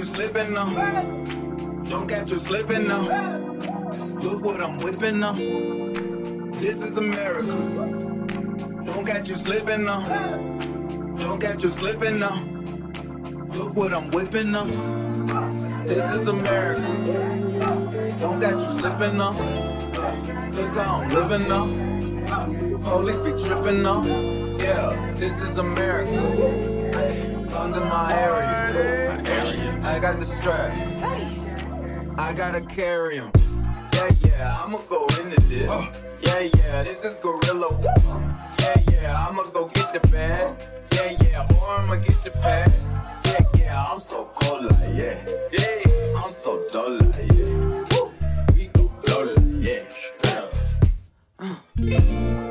Slipping now. Don't catch you slipping now. Look what I'm whipping now. This is America. Don't catch you slipping now. Don't catch you slipping now. Look what I'm whipping now. This is America. Don't catch you slipping now. Look how I'm living now. Police be tripping now. Yeah, this is America. Guns in my area. I got the strap. Hey. I gotta carry him. Yeah, yeah, I'ma go into this. Yeah, yeah, this is guerilla. Yeah, yeah, I'ma go get the bag. Yeah, yeah, or I'ma get the pad. Yeah, yeah, I'm so cold like, yeah. Yeah, I'm so dull like, yeah. We go blow like, yeah. Uh.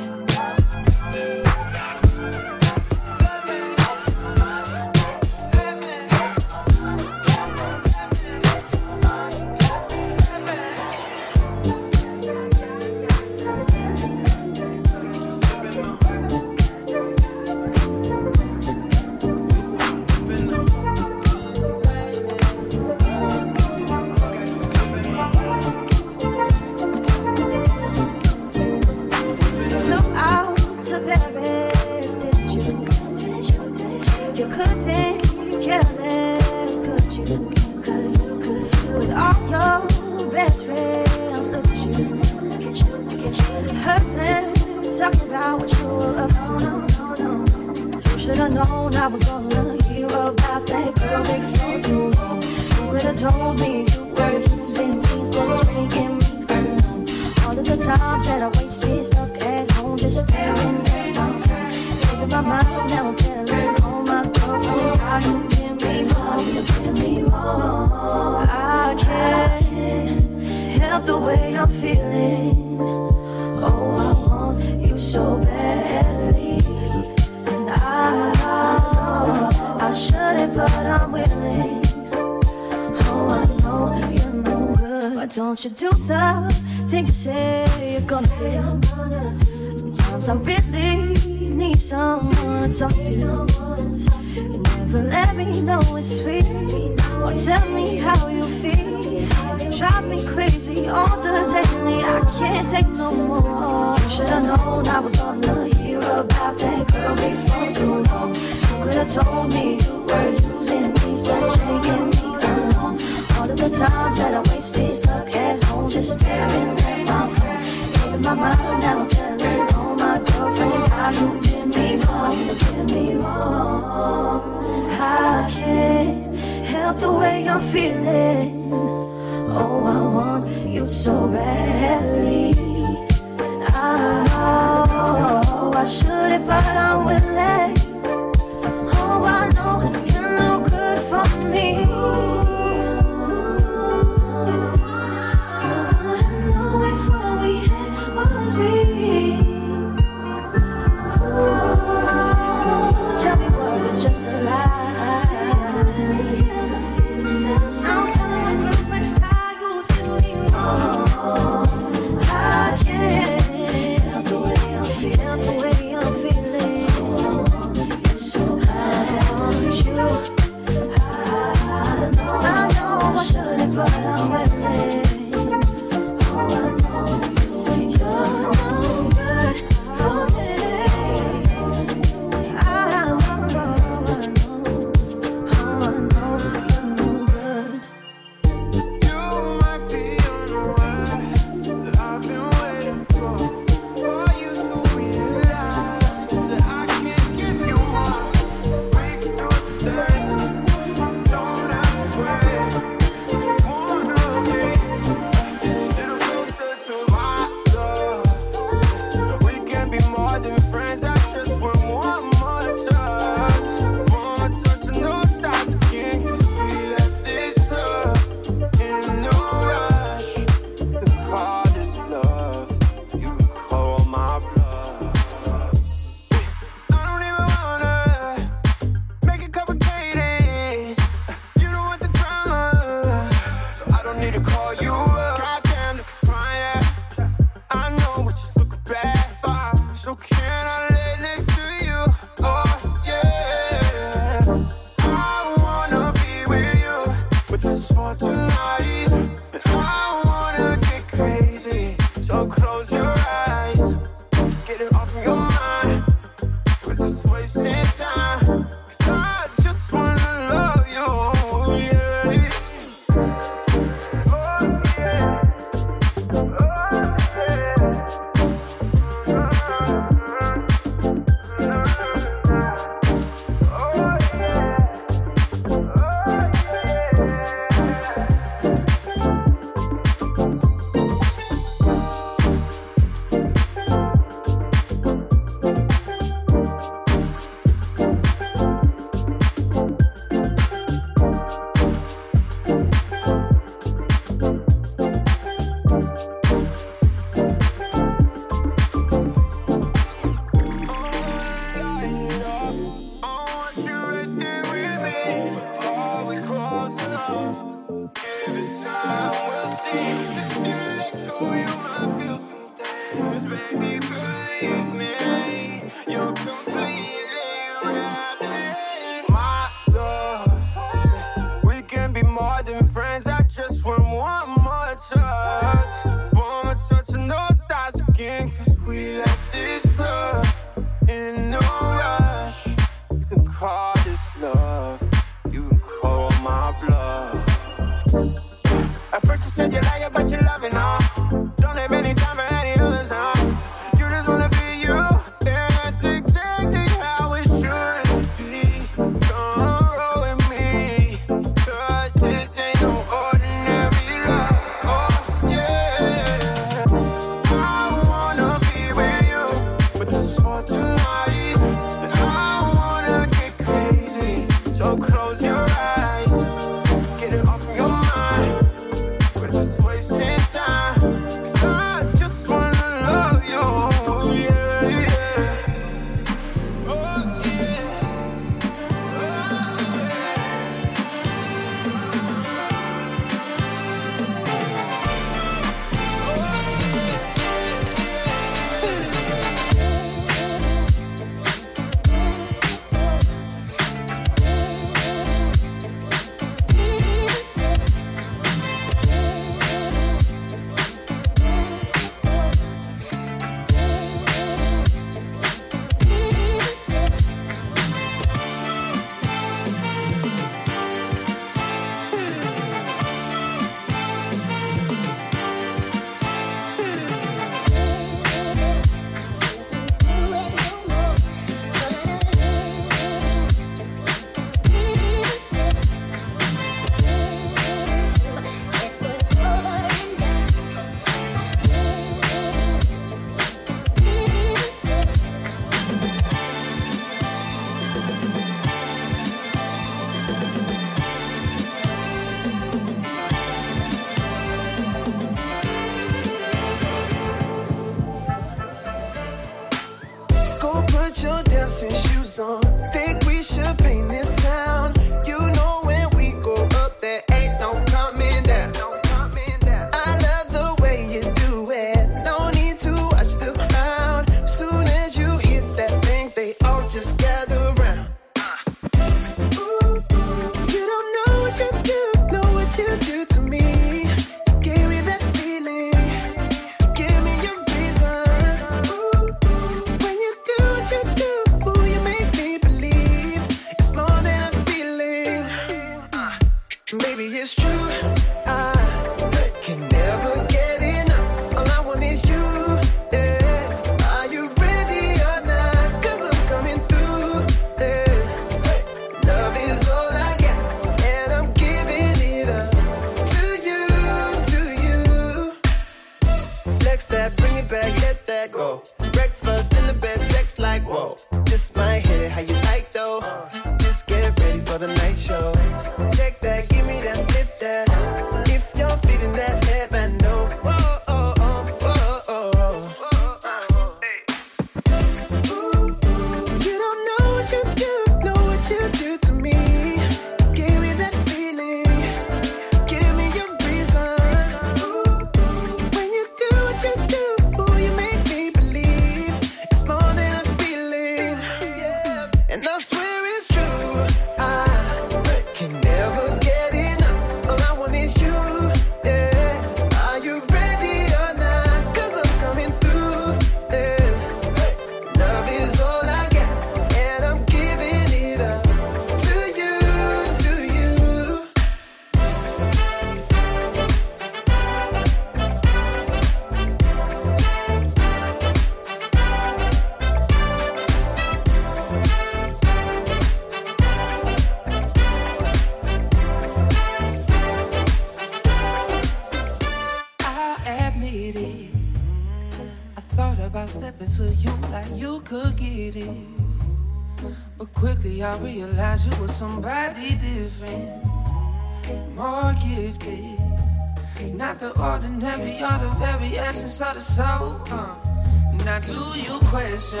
Do you question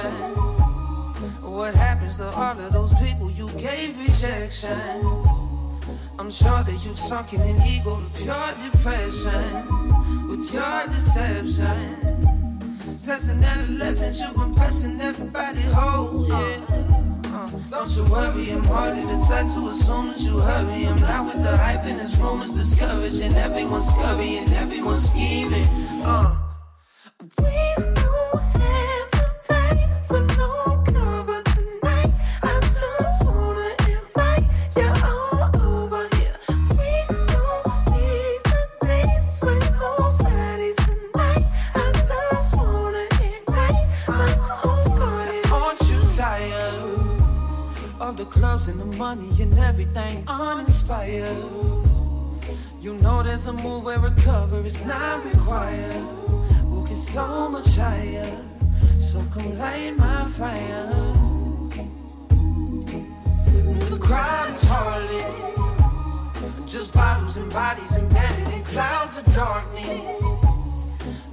what happens to all of those people you gave rejection? I'm sure that you've sunken in ego to pure depression with your deception. Since an adolescent, you've been pressing everybody whole, yeah. Uh, don't you worry, I'm hardly the type to assume that you hurry. I'm not with the hype and it's rumors discouraging. Everyone's scurrying, everyone's scheming. Uh. fire. You know there's a move where recovery is not required. We'll get so much higher. So come light my fire. The crowd is harlot. Just bottoms and bodies and in clouds of darkness.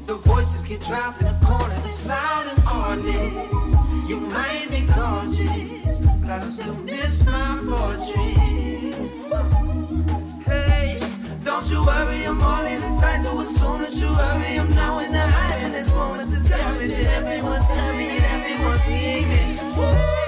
The voices get drowned in a corner that's loud and honest. You might be gorgeous. I still miss my fortune. Hey, don't you worry, I'm all in the title. As soon as you worry, I'm now in the. And. Everyone's scary, everyone's scheming. Woo!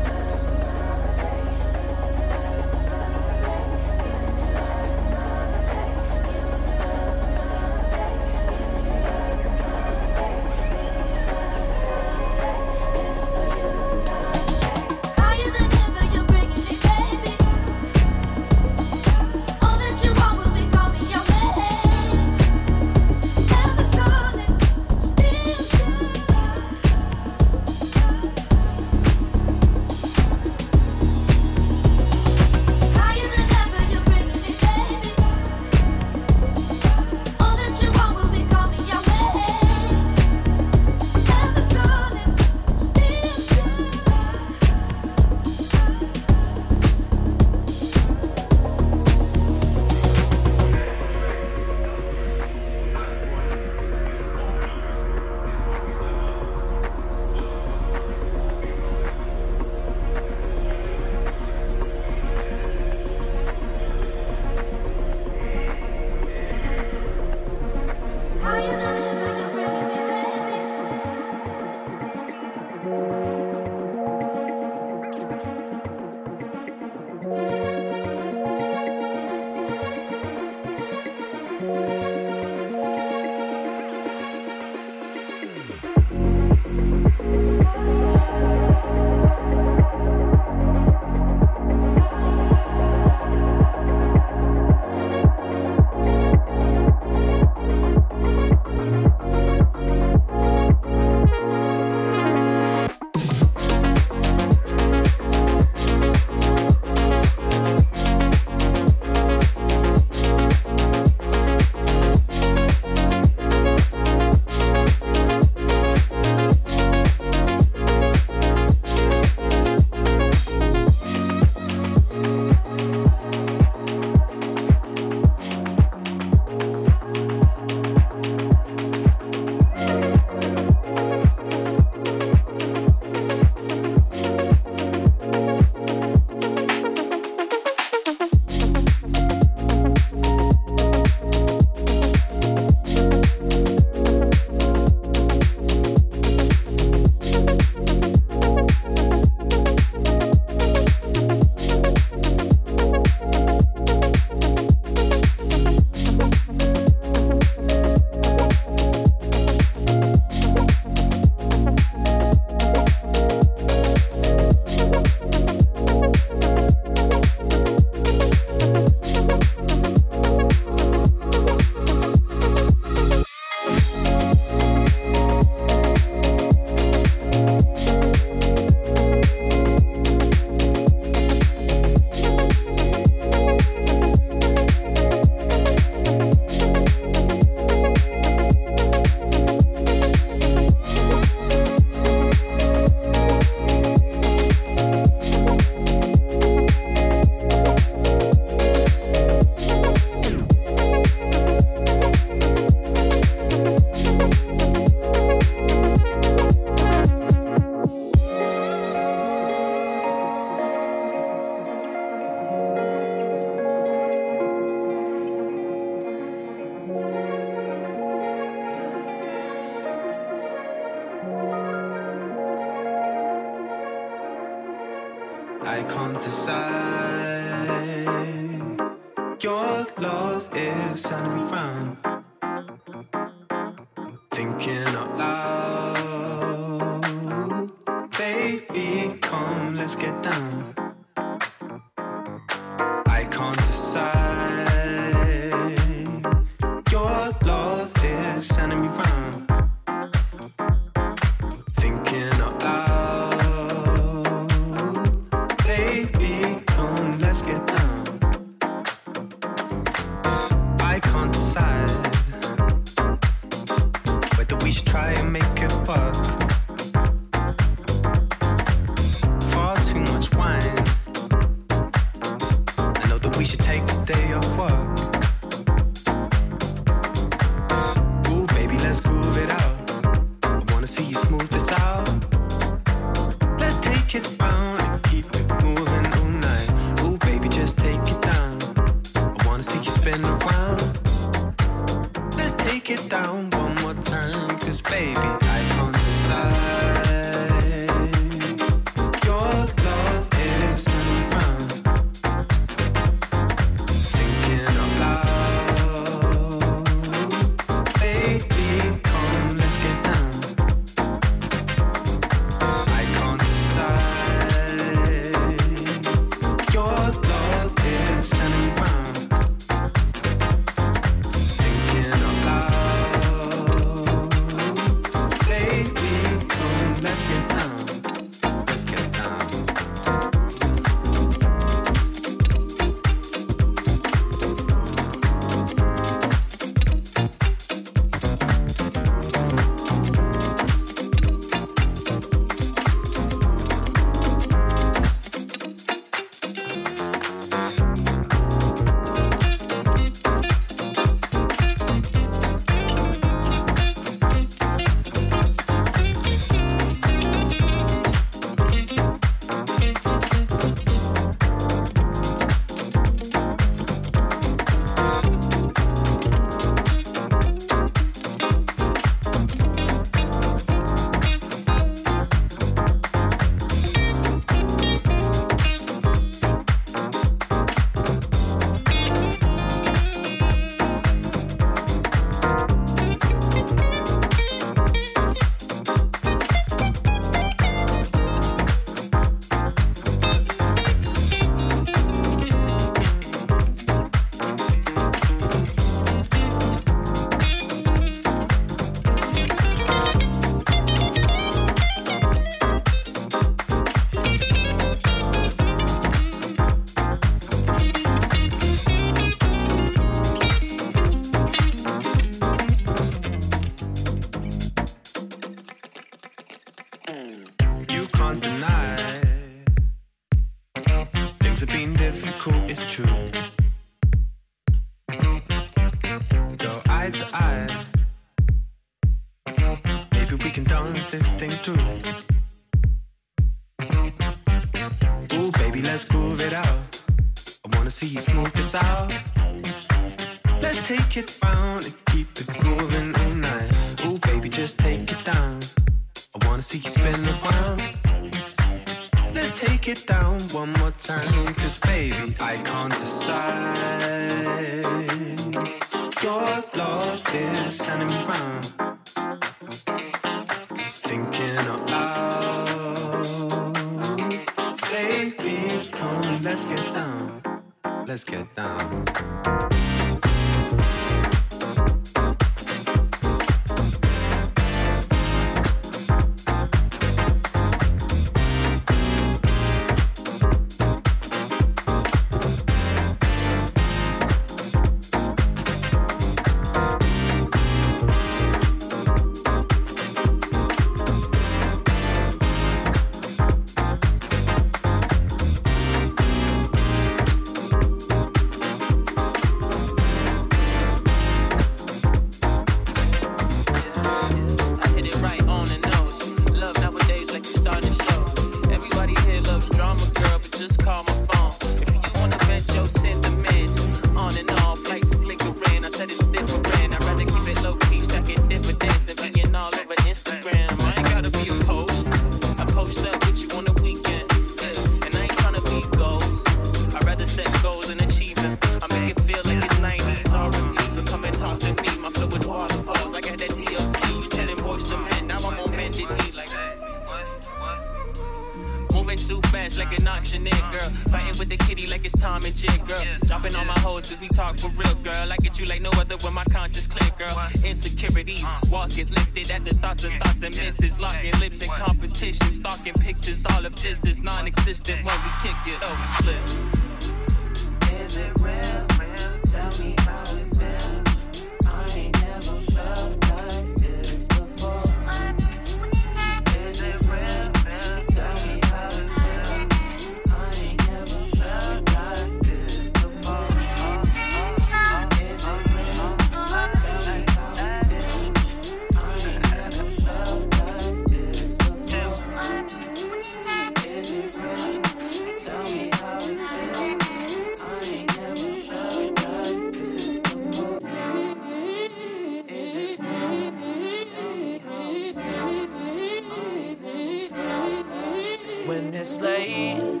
when it's late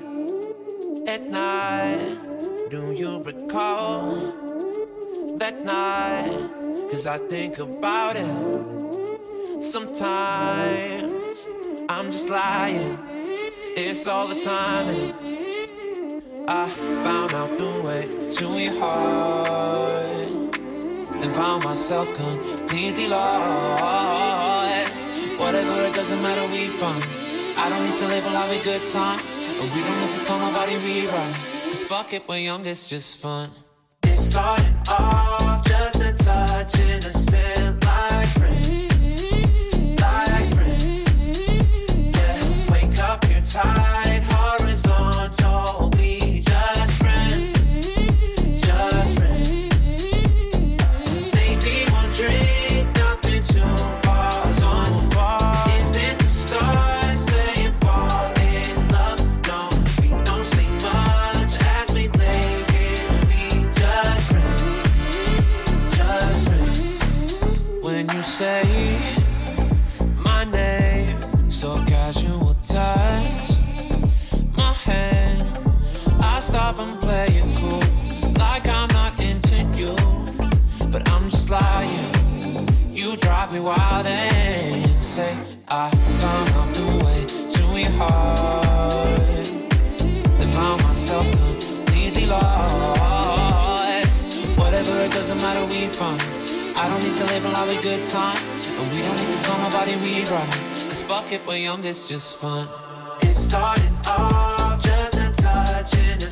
at night. Do you recall that night? Cause I think about it sometimes. I'm just lying, it's all the time. And I found out the way to your heart and found myself completely lost. Whatever, it doesn't matter, we find don't need to label have a good time. But we don't need to tell nobody we run. Cause fuck it, we're young, it's just fun. It's starting off just a touch innocent. say I found out the way to your heart. Then found myself completely lost. Whatever, it doesn't matter, we from. I don't need to label our good time. And we don't need to tell nobody we right. Cause fuck it, we're young, it's just fun. It started off just a touch in the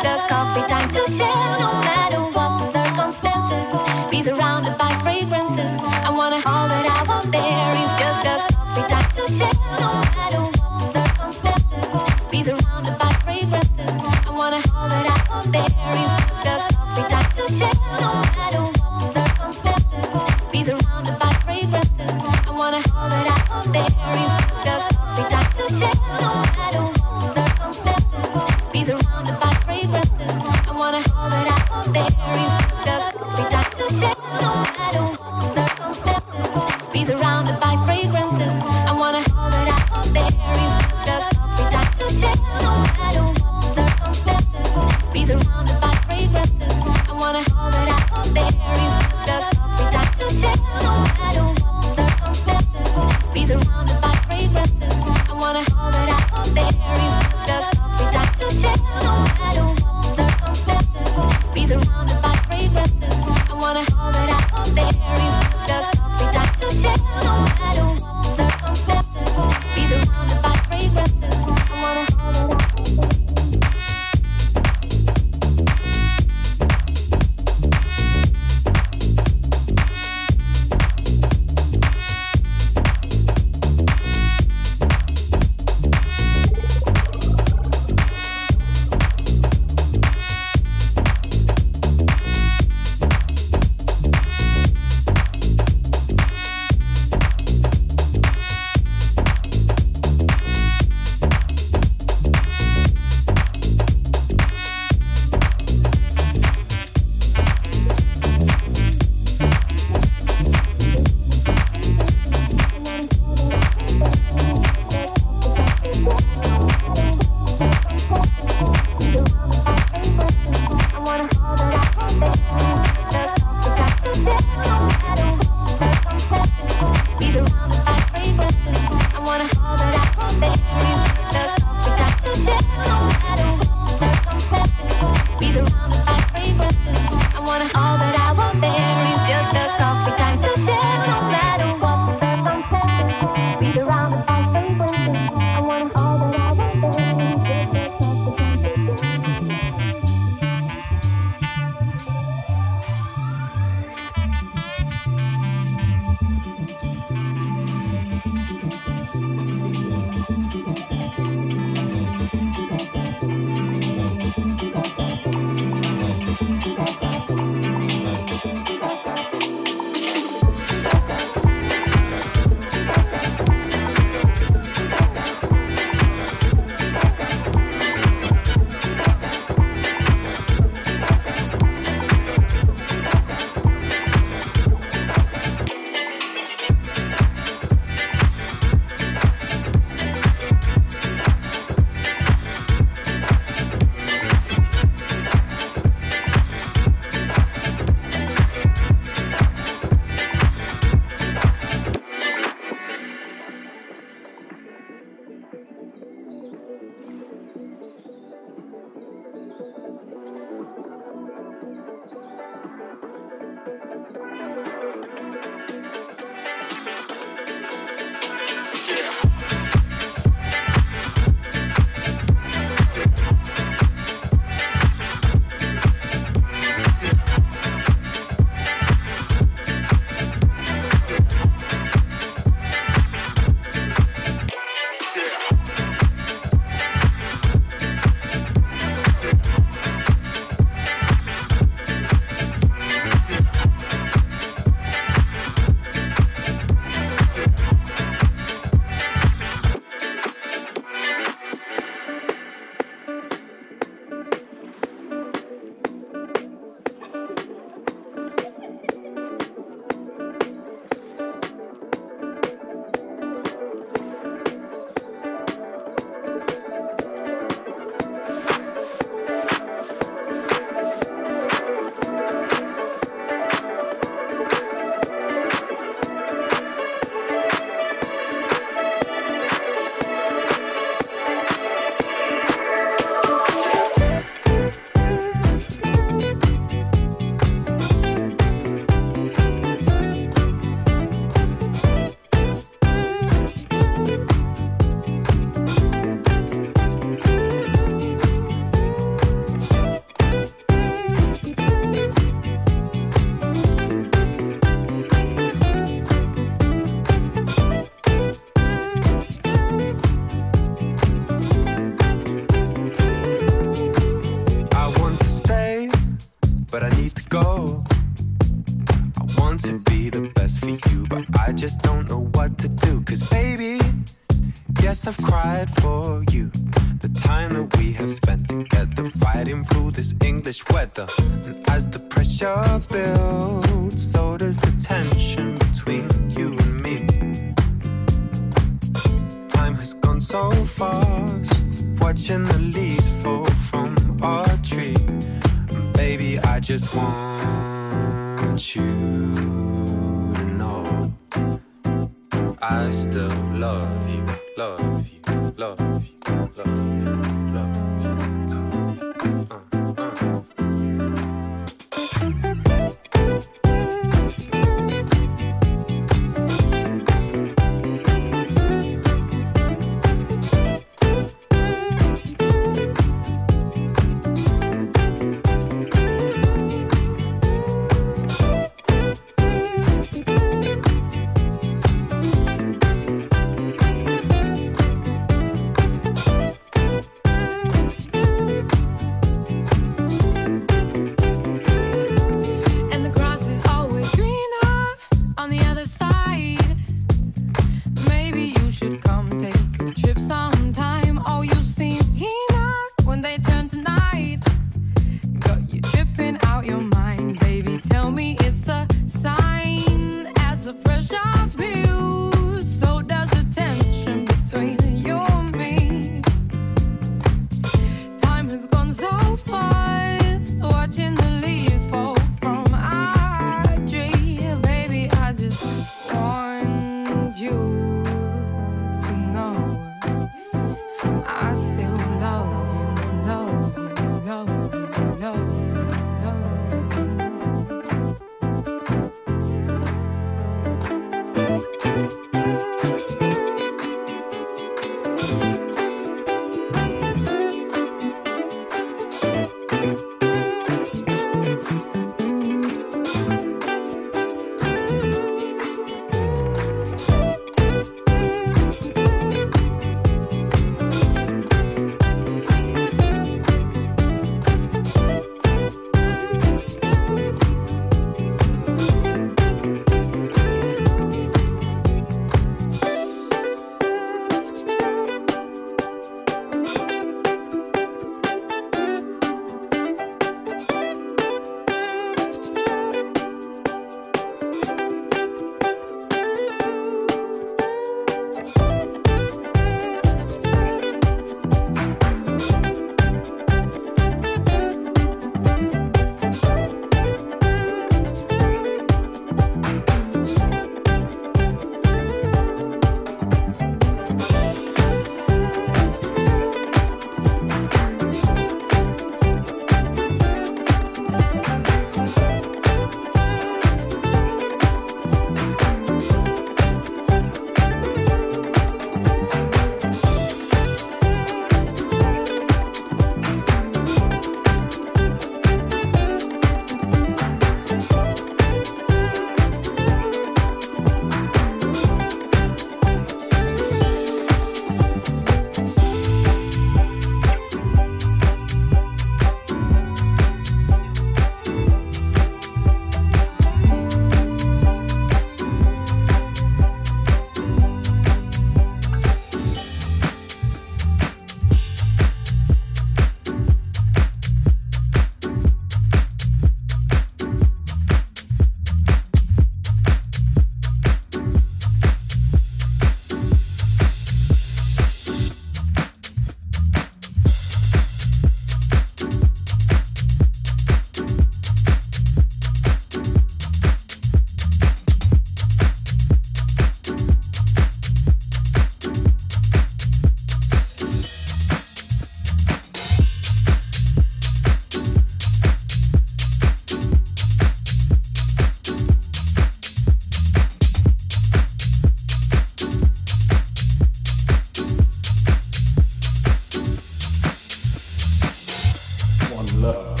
on love.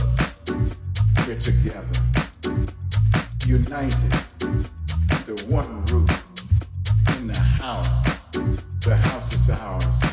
We're together, united, the one roof in the house. The house is ours.